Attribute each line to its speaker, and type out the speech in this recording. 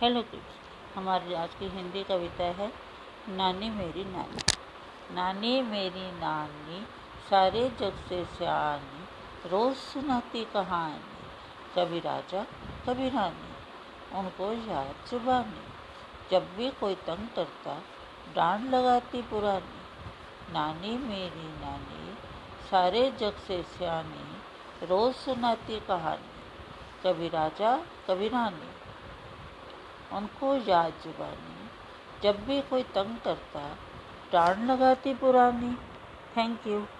Speaker 1: Hello kids, हमारी आज की हिंदी कविता है, नानी मेरी नानी। नानी मेरी नानी, सारे जग से सियानी, रोज सुनाती कहानी, कभी राजा, कभी रानी, उनको याद जुबानी। जब भी कोई तंग करता डांड लगाती पुरानी। नानी मेरी नानी, सारे जग से सियानी, रोज सुनाती कहानी, कभी राजा, कभी रानी। उनको याद जुबानी जब भी कोई तंग करता टाण लगाती पुरानी। Thank you